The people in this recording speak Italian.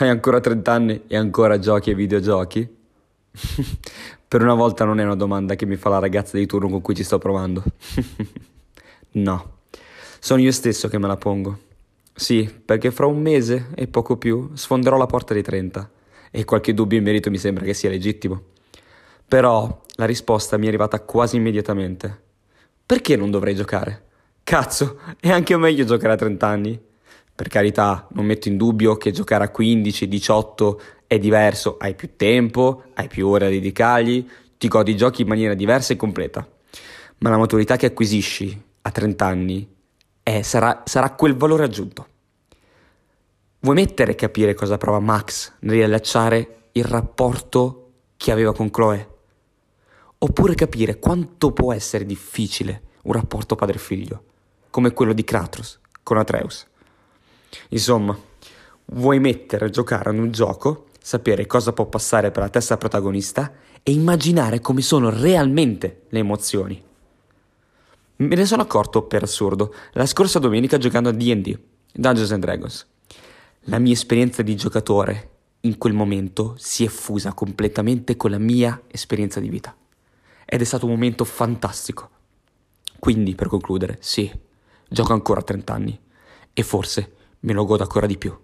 Hai ancora 30 anni e ancora giochi ai videogiochi? per una volta non è una domanda che mi fa la ragazza di turno con cui ci sto provando. no, sono io stesso che me la pongo. Sì, perché fra un mese e poco più sfonderò la porta dei 30 e qualche dubbio in merito mi sembra che sia legittimo. Però la risposta mi è arrivata quasi immediatamente. Perché non dovrei giocare? Cazzo, è anche meglio giocare a 30 anni. Per carità, non metto in dubbio che giocare a 15, 18 è diverso, hai più tempo, hai più ore da dedicargli, ti godi i giochi in maniera diversa e completa. Ma la maturità che acquisisci a 30 anni è, sarà, sarà quel valore aggiunto. Vuoi mettere e capire cosa prova Max nel riallacciare il rapporto che aveva con Chloe? Oppure capire quanto può essere difficile un rapporto padre-figlio, come quello di Kratos con Atreus? Insomma, vuoi mettere a giocare ad un gioco, sapere cosa può passare per la testa protagonista e immaginare come sono realmente le emozioni. Me ne sono accorto per assurdo la scorsa domenica giocando a DD, Dungeons and Dragons. La mia esperienza di giocatore in quel momento si è fusa completamente con la mia esperienza di vita. Ed è stato un momento fantastico. Quindi, per concludere, sì, gioco ancora a 30 anni e forse me lo godo ancora di più.